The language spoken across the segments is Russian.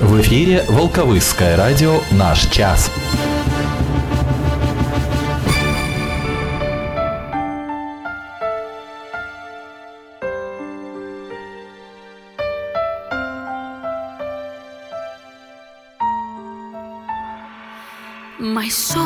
В эфире Волковысское радио «Наш час». My soul,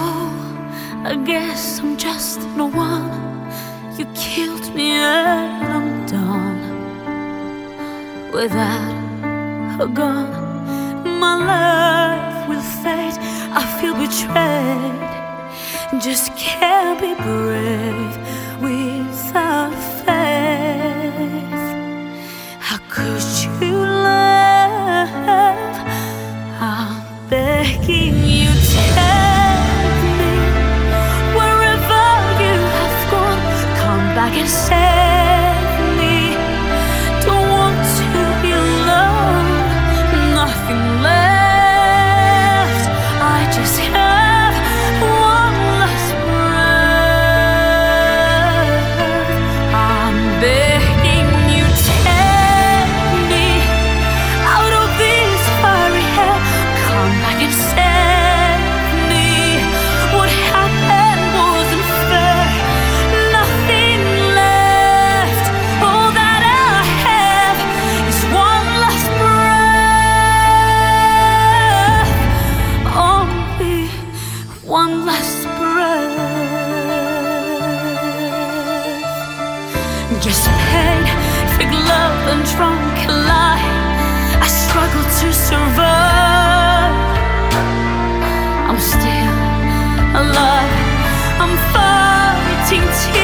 said Just pain, fake love, and drunken lie. I struggle to survive. I'm still alive. I'm fighting tears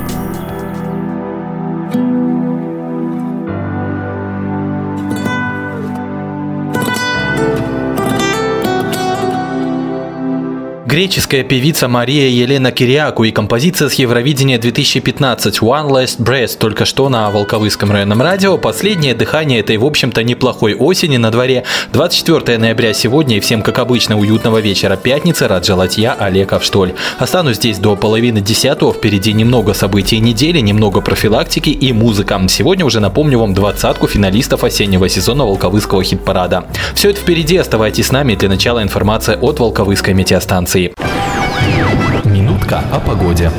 Греческая певица Мария Елена Кириаку и композиция с Евровидения 2015 One Last Breath только что на Волковыском районном радио. Последнее дыхание этой, в общем-то, неплохой осени на дворе. 24 ноября сегодня и всем, как обычно, уютного вечера пятницы. Рад желать я, Олег Авштоль. Останусь здесь до половины десятого. Впереди немного событий недели, немного профилактики и музыка. Сегодня уже напомню вам двадцатку финалистов осеннего сезона Волковыского хит-парада. Все это впереди. Оставайтесь с нами. Для начала информация от Волковыской метеостанции. Минутка о погоде.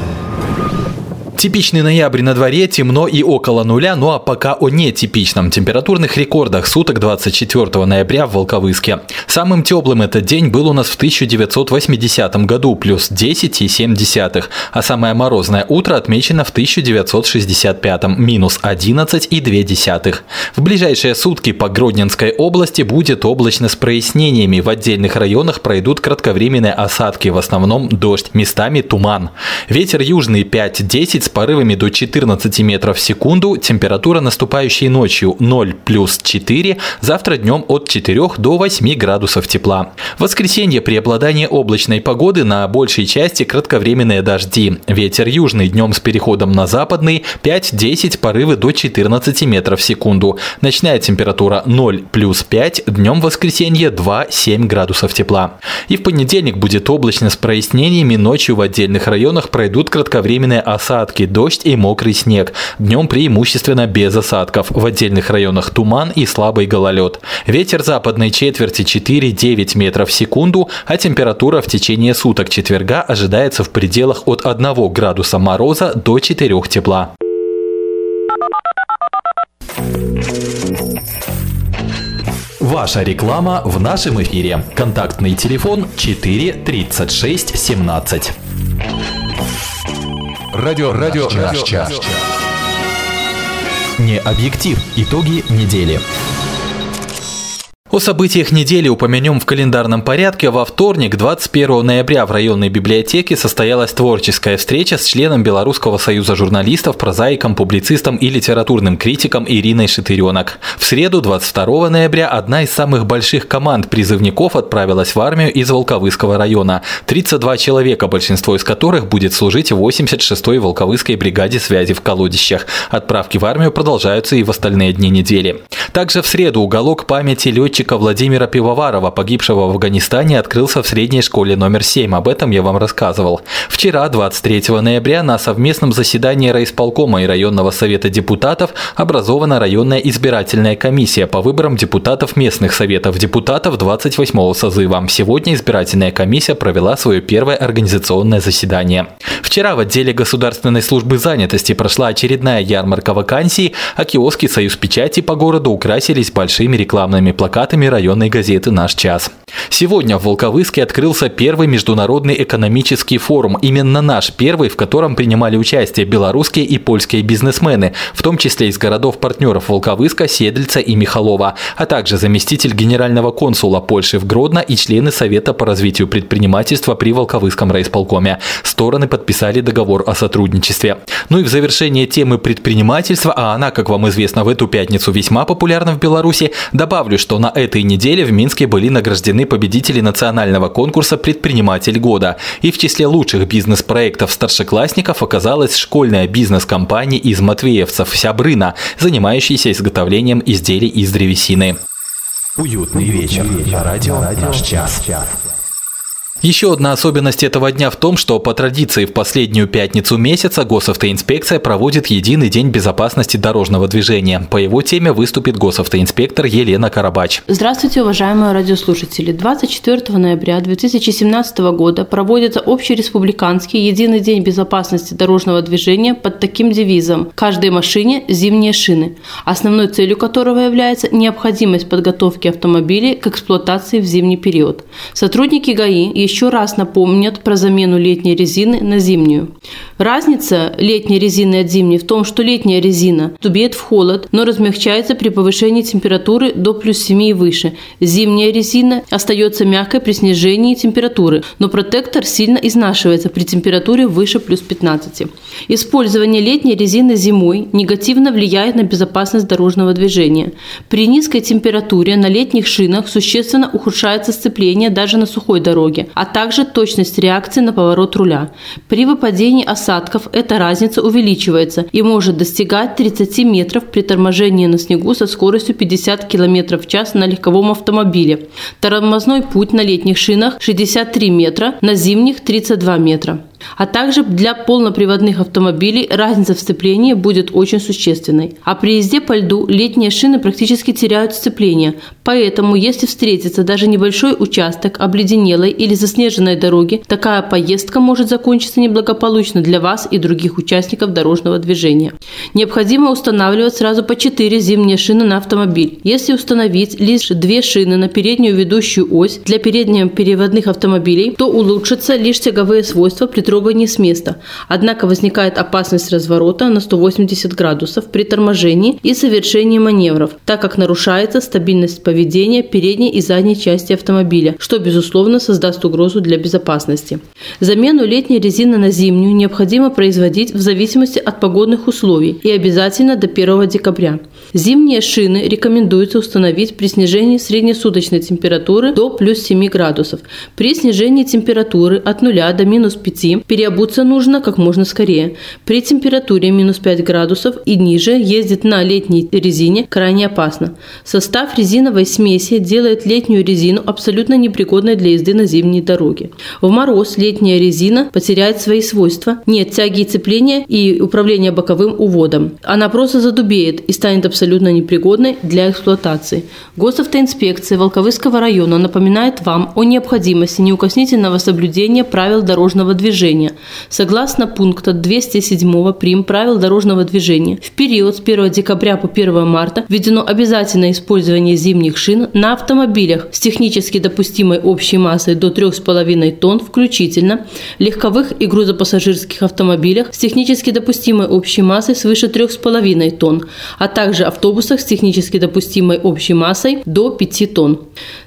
Типичный ноябрь на дворе, темно и около нуля, ну а пока о нетипичном температурных рекордах суток 24 ноября в Волковыске. Самым теплым этот день был у нас в 1980 году, плюс 10,7, а самое морозное утро отмечено в 1965, минус 11,2. В ближайшие сутки по Гродненской области будет облачно с прояснениями, в отдельных районах пройдут кратковременные осадки, в основном дождь, местами туман. Ветер южный 5-10 с порывами до 14 метров в секунду, температура наступающей ночью 0 плюс 4, завтра днем от 4 до 8 градусов тепла. В воскресенье преобладание облачной погоды на большей части кратковременные дожди. Ветер южный днем с переходом на западный 5-10 порывы до 14 метров в секунду. Ночная температура 0 плюс 5, днем воскресенье 2-7 градусов тепла. И в понедельник будет облачно с прояснениями, ночью в отдельных районах пройдут кратковременные осадки, дождь и мокрый снег. Днем преимущественно без осадков. В отдельных районах туман и слабый гололед. Ветер западной четверти 4-9 метров в секунду, а температура в течение суток четверга ожидается в пределах от 1 градуса мороза до 4 тепла. Ваша реклама в нашем эфире. Контактный телефон 4 36 17. Радио, радио, наш час. Не объектив. Итоги недели. О событиях недели упомянем в календарном порядке. Во вторник, 21 ноября, в районной библиотеке состоялась творческая встреча с членом Белорусского союза журналистов, прозаиком, публицистом и литературным критиком Ириной Шатыренок. В среду, 22 ноября, одна из самых больших команд призывников отправилась в армию из Волковыского района. 32 человека, большинство из которых будет служить в 86-й Волковыской бригаде связи в Колодищах. Отправки в армию продолжаются и в остальные дни недели. Также в среду уголок памяти летчиков летчика Владимира Пивоварова, погибшего в Афганистане, открылся в средней школе номер 7. Об этом я вам рассказывал. Вчера, 23 ноября, на совместном заседании райисполкома и районного совета депутатов образована районная избирательная комиссия по выборам депутатов местных советов депутатов 28 созыва. Сегодня избирательная комиссия провела свое первое организационное заседание. Вчера в отделе Государственной службы занятости прошла очередная ярмарка вакансий, а киоски «Союз печати» по городу украсились большими рекламными плакатами плакатами районной газеты «Наш час». Сегодня в Волковыске открылся первый международный экономический форум, именно наш первый, в котором принимали участие белорусские и польские бизнесмены, в том числе из городов-партнеров Волковыска, Седельца и Михалова, а также заместитель генерального консула Польши в Гродно и члены Совета по развитию предпринимательства при Волковыском райисполкоме. Стороны подписали договор о сотрудничестве. Ну и в завершение темы предпринимательства, а она, как вам известно, в эту пятницу весьма популярна в Беларуси, добавлю, что на этой неделе в Минске были награждены победители национального конкурса «Предприниматель года». И в числе лучших бизнес-проектов старшеклассников оказалась школьная бизнес-компания из Матвеевцев «Сябрына», занимающаяся изготовлением изделий из древесины. Уютный вечер. Радио «Наш час». Еще одна особенность этого дня в том, что по традиции в последнюю пятницу месяца госавтоинспекция проводит единый день безопасности дорожного движения. По его теме выступит госавтоинспектор Елена Карабач. Здравствуйте, уважаемые радиослушатели. 24 ноября 2017 года проводится общереспубликанский единый день безопасности дорожного движения под таким девизом «Каждой машине зимние шины», основной целью которого является необходимость подготовки автомобилей к эксплуатации в зимний период. Сотрудники ГАИ еще еще раз напомнят про замену летней резины на зимнюю. Разница летней резины от зимней в том, что летняя резина тубеет в холод, но размягчается при повышении температуры до плюс 7 и выше. Зимняя резина остается мягкой при снижении температуры, но протектор сильно изнашивается при температуре выше плюс 15. Использование летней резины зимой негативно влияет на безопасность дорожного движения. При низкой температуре на летних шинах существенно ухудшается сцепление даже на сухой дороге, также точность реакции на поворот руля. При выпадении осадков эта разница увеличивается и может достигать 30 метров при торможении на снегу со скоростью 50 км в час на легковом автомобиле. Тормозной путь на летних шинах 63 метра, на зимних 32 метра. А также для полноприводных автомобилей разница в сцеплении будет очень существенной. А при езде по льду летние шины практически теряют сцепление. Поэтому, если встретится даже небольшой участок обледенелой или заснеженной дороги, такая поездка может закончиться неблагополучно для вас и других участников дорожного движения. Необходимо устанавливать сразу по 4 зимние шины на автомобиль. Если установить лишь две шины на переднюю ведущую ось для переднепереводных автомобилей, то улучшатся лишь тяговые свойства при трогании с места. Однако возникает опасность разворота на 180 градусов при торможении и совершении маневров, так как нарушается стабильность поведения передней и задней части автомобиля, что, безусловно, создаст угрозу для безопасности. Замену летней резины на зимнюю необходимо производить в зависимости от погодных условий и обязательно до 1 декабря. Зимние шины рекомендуется установить при снижении среднесуточной температуры до плюс 7 градусов. При снижении температуры от 0 до минус 5 переобуться нужно как можно скорее. При температуре минус 5 градусов и ниже ездить на летней резине крайне опасно. Состав резиновой смеси делает летнюю резину абсолютно непригодной для езды на зимней дороге. В мороз летняя резина потеряет свои свойства, нет тяги и цепления и управления боковым уводом. Она просто задубеет и станет абсолютно непригодной для эксплуатации. Госавтоинспекция Волковыского района напоминает вам о необходимости неукоснительного соблюдения правил дорожного движения. Согласно пункта 207 прим правил дорожного движения, в период с 1 декабря по 1 марта введено обязательное использование зимних шин на автомобилях с технически допустимой общей массой до 3,5 тонн включительно, легковых и грузопассажирских автомобилях с технически допустимой общей массой свыше 3,5 тонн, а также автобусах с технически допустимой общей массой до 5 тонн.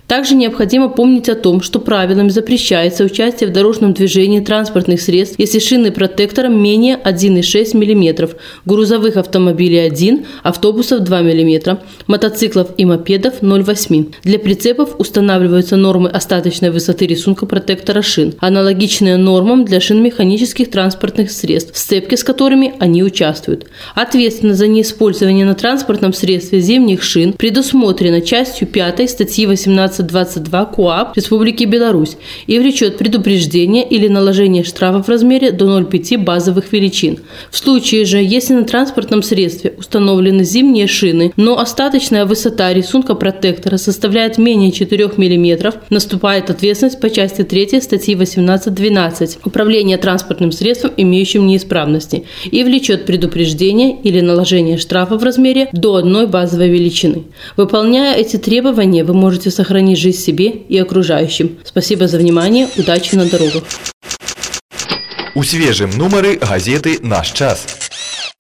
Также необходимо помнить о том, что правилами запрещается участие в дорожном движении транспортных средств, если шины протектора менее 1,6 мм, грузовых автомобилей 1, автобусов 2 мм, мотоциклов и мопедов 0,8. Для прицепов устанавливаются нормы остаточной высоты рисунка протектора шин, аналогичные нормам для шин механических транспортных средств, в сцепке с которыми они участвуют. Ответственность за неиспользование на транспортном средстве зимних шин предусмотрена частью 5 статьи 18 1522 КОАП Республики Беларусь и влечет предупреждение или наложение штрафа в размере до 0,5 базовых величин. В случае же, если на транспортном средстве установлены зимние шины, но остаточная высота рисунка протектора составляет менее 4 мм, наступает ответственность по части 3 статьи 18.12 «Управление транспортным средством, имеющим неисправности» и влечет предупреждение или наложение штрафа в размере до одной базовой величины. Выполняя эти требования, вы можете сохранить сохранить жизнь себе и окружающим. Спасибо за внимание, удачи на дорогах. У свежем номеры газеты «Наш час».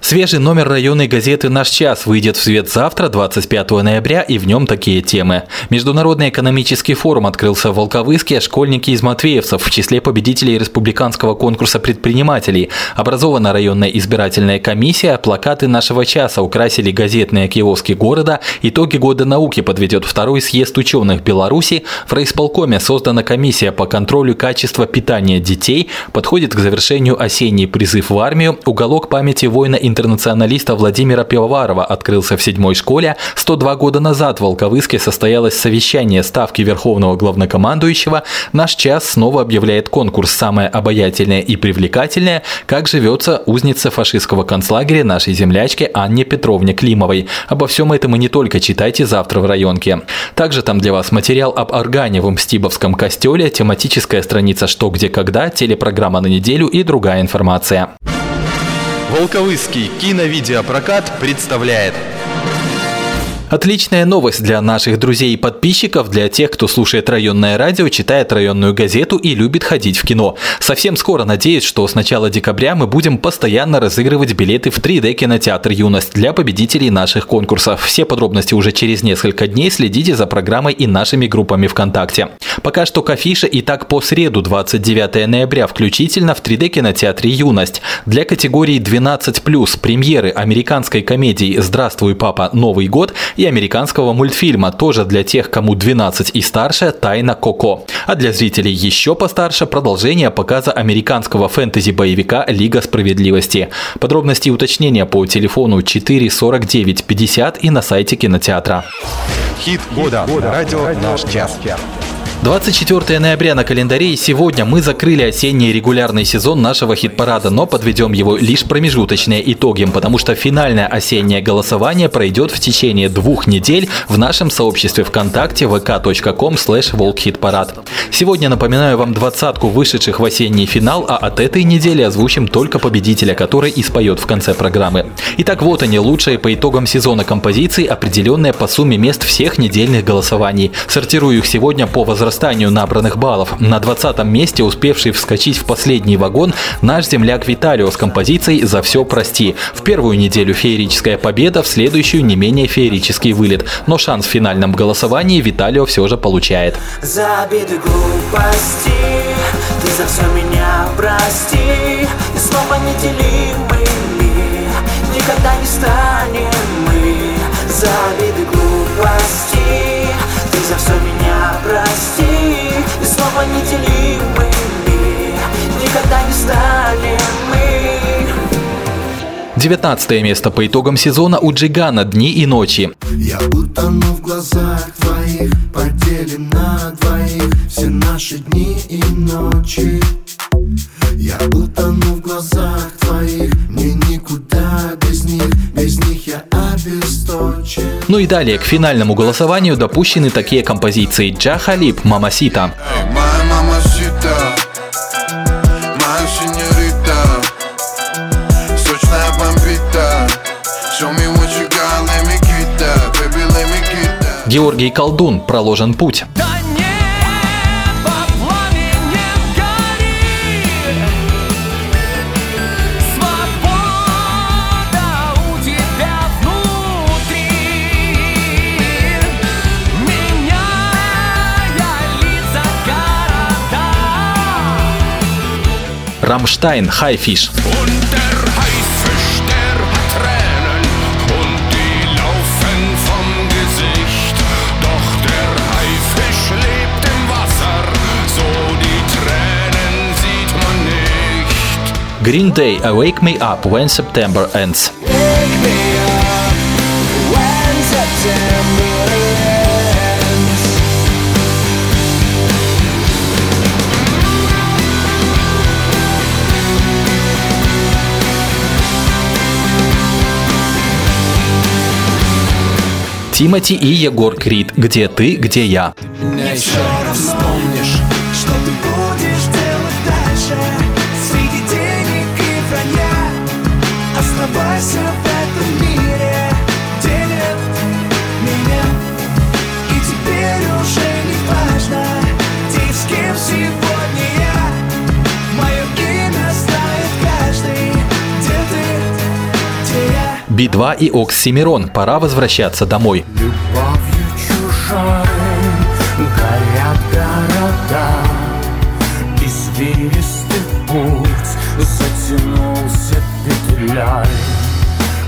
Свежий номер районной газеты «Наш час» выйдет в свет завтра, 25 ноября, и в нем такие темы. Международный экономический форум открылся в Волковыске, школьники из Матвеевцев в числе победителей республиканского конкурса предпринимателей. Образована районная избирательная комиссия, плакаты нашего часа украсили газетные киоски города, итоги года науки подведет второй съезд ученых Беларуси, в райисполкоме создана комиссия по контролю качества питания детей, подходит к завершению осенний призыв в армию, уголок памяти воина интернационалиста Владимира Пивоварова открылся в седьмой школе. 102 года назад в Волковыске состоялось совещание ставки Верховного Главнокомандующего. Наш час снова объявляет конкурс «Самое обаятельное и привлекательное», как живется узница фашистского концлагеря нашей землячки Анне Петровне Климовой. Обо всем этом и не только читайте завтра в районке. Также там для вас материал об Органевом Стибовском костеле, тематическая страница «Что, где, когда», телепрограмма на неделю и другая информация. Волковыский киновидеопрокат представляет Отличная новость для наших друзей и подписчиков, для тех, кто слушает районное радио, читает районную газету и любит ходить в кино. Совсем скоро надеюсь, что с начала декабря мы будем постоянно разыгрывать билеты в 3D кинотеатр «Юность» для победителей наших конкурсов. Все подробности уже через несколько дней следите за программой и нашими группами ВКонтакте. Пока что к афише и так по среду 29 ноября включительно в 3D кинотеатре «Юность». Для категории 12+, премьеры американской комедии «Здравствуй, папа, Новый год» и американского мультфильма, тоже для тех, кому 12 и старше, «Тайна Коко». А для зрителей еще постарше продолжение показа американского фэнтези-боевика «Лига справедливости». Подробности и уточнения по телефону 4 49 50 и на сайте кинотеатра. Хит года. года. Радио «Наш час». 24 ноября на календаре и сегодня мы закрыли осенний регулярный сезон нашего хит-парада, но подведем его лишь промежуточные итоги, потому что финальное осеннее голосование пройдет в течение двух недель в нашем сообществе ВКонтакте vk.com slash Сегодня напоминаю вам двадцатку вышедших в осенний финал, а от этой недели озвучим только победителя, который и споет в конце программы. Итак, вот они, лучшие по итогам сезона композиции, определенные по сумме мест всех недельных голосований. Сортирую их сегодня по возрасту возрастанию набранных баллов. На 20 месте успевший вскочить в последний вагон наш земляк Виталио с композицией «За все прости». В первую неделю феерическая победа, в следующую не менее феерический вылет. Но шанс в финальном голосовании Виталио все же получает. За обиды глупости, ты за все меня прости, и снова неделимый мир, никогда не станем мы. За обиды глупости, ты за все прости И снова неделимыми Никогда не станем мы 19 место по итогам сезона у Джигана «Дни и ночи». Я утону в глазах твоих, поделим на двоих все наши дни и ночи. Я утону в глазах твоих, мне не никуда без них, без них я обесточен. Ну и далее к финальному голосованию допущены такие композиции Джа Халиб «Мамасита», Моя мамасита, сеньорита, сочная бомбита. Show man nicht. Green Day «Awake Me Up When September Ends». Тимати и Егор Крид «Где ты, где я». Вспомнишь, что Би-2 и Оксимирон «Пора возвращаться домой». Любовью чужой горят города Извилистый путь затянулся петлей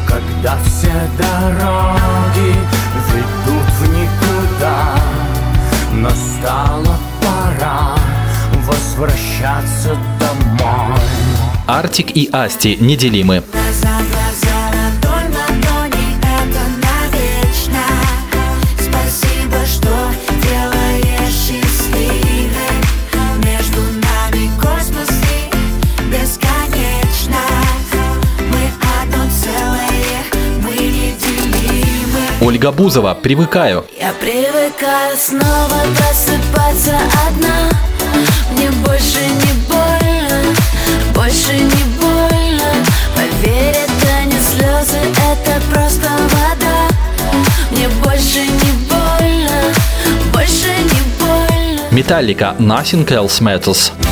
Когда все дороги ведут в никуда Настала пора возвращаться домой Артик и Асти неделимы. Глаза, глаза, Ольга Бузова. «Привыкаю». я привыкаю снова просыпаться одна. Мне больше не больно, больше не больно. Поверь, это не слезы, это просто вода. Мне больше не больно, больше не больно. Металлика «Nothing Else Matters».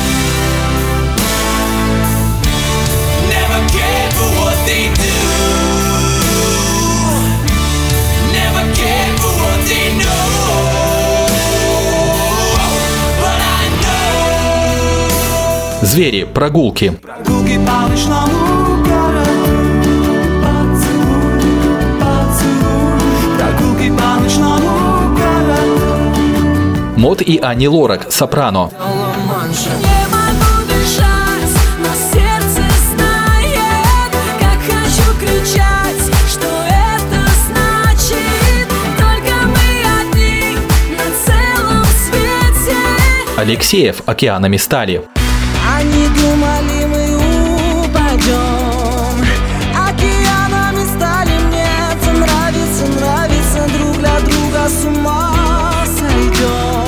Звери «Прогулки». Прогулки по ночному городу. Поцелуй, поцелуй. Прогулки по ночному городу. Мод и Ани Лорак «Сопрано». Алексеев «Океанами стали». Они думали, мы упадем. Океанами стали мне нравится, нравится Друг для друга с ума сойдем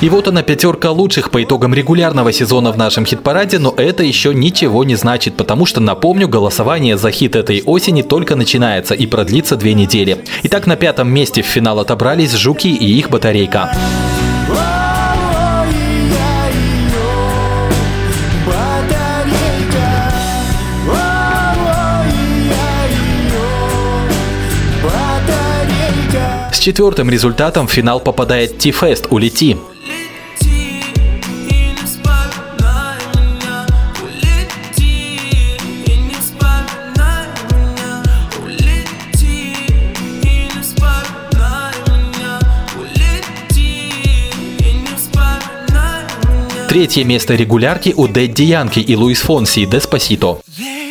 И вот она пятерка лучших по итогам регулярного сезона в нашем хит-параде, но это еще ничего не значит, потому что, напомню, голосование за хит этой осени только начинается и продлится две недели. Итак, на пятом месте в финал отобрались «Жуки» и их батарейка. Четвертым результатом в финал попадает Ти-Фест «Улети». Третье место регулярки у Дэдди Янки и Луис Фонси «Деспасито». Despacito,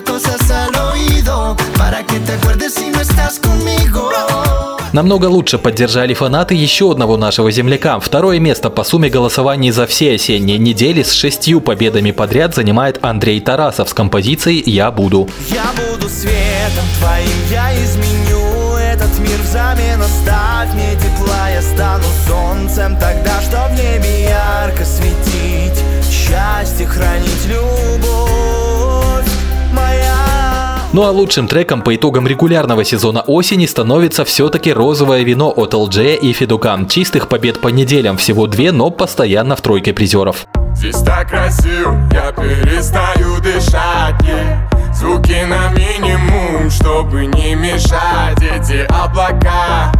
cosas al oído. Para que te acuerdes si no estás conmigo. Намного лучше поддержали фанаты еще одного нашего земляка. Второе место по сумме голосований за все осенние недели с шестью победами подряд занимает Андрей Тарасов с композицией «Я буду». Я буду светом твоим, я изменю этот мир взамен Оставь мне тепла, я стану солнцем Тогда, что в небе ярко светить Счастье хранить любовь Ну а лучшим треком по итогам регулярного сезона осени становится все-таки розовое вино от LG и Федукан. Чистых побед по неделям всего две, но постоянно в тройке призеров. Здесь так красиво, я перестаю дышать yeah. Звуки на минимум, чтобы не мешать Эти облака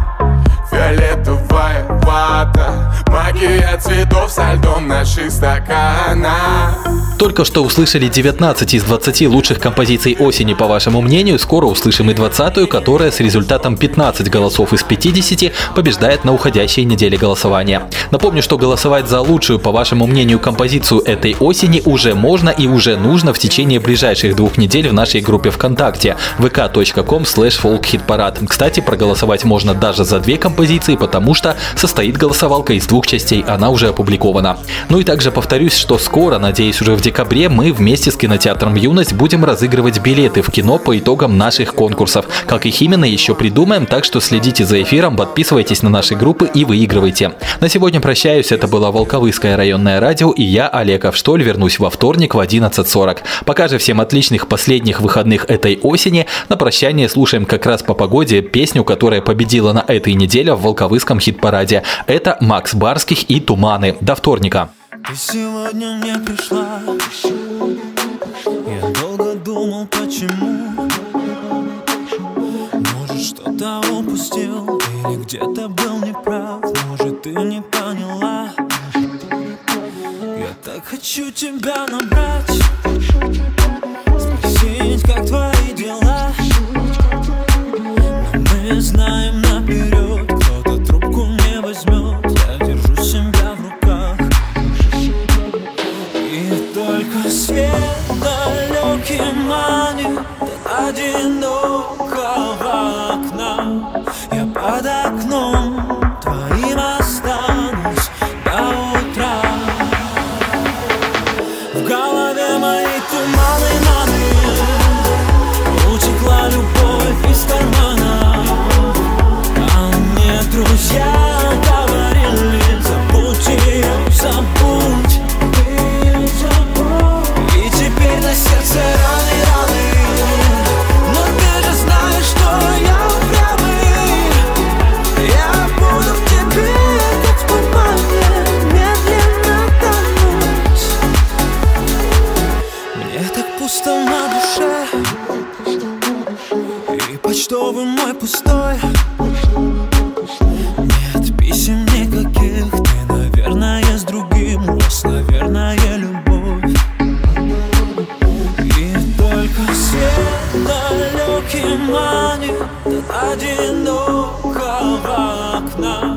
Фиолетовая вата Магия цветов со льдом наших стаканах Только что услышали 19 из 20 лучших композиций осени, по вашему мнению. Скоро услышим и 20-ю, которая с результатом 15 голосов из 50 побеждает на уходящей неделе голосования. Напомню, что голосовать за лучшую, по вашему мнению, композицию этой осени уже можно и уже нужно в течение ближайших двух недель в нашей группе ВКонтакте vk.com folkhitparad. Кстати, проголосовать можно даже за две композиции, потому что состоит голосовалка из двух частей, она уже опубликована. Ну и также повторюсь, что скоро, надеюсь, уже в декабре мы вместе с кинотеатром «Юность» будем разыгрывать билеты в кино по итогам наших конкурсов. Как их именно, еще придумаем, так что следите за эфиром, подписывайтесь на наши группы и выигрывайте. На сегодня прощаюсь, это было Волковыское районное радио и я, Олег Авштоль, вернусь во вторник в 11.40. Пока же всем отличных последних выходных этой осени. На прощание слушаем как раз по погоде песню, которая победила на этой неделе в Волковыском хит-параде. Это Макс Барских и «Туманы». До вторника. Ты сегодня мне пришла. Я долго думал, почему. Может, что-то упустил Или где-то был неправ. Может, ты не поняла. Я так хочу тебя набрать. Спросить, как твои дела. Но мы знаем манит от одинокого окна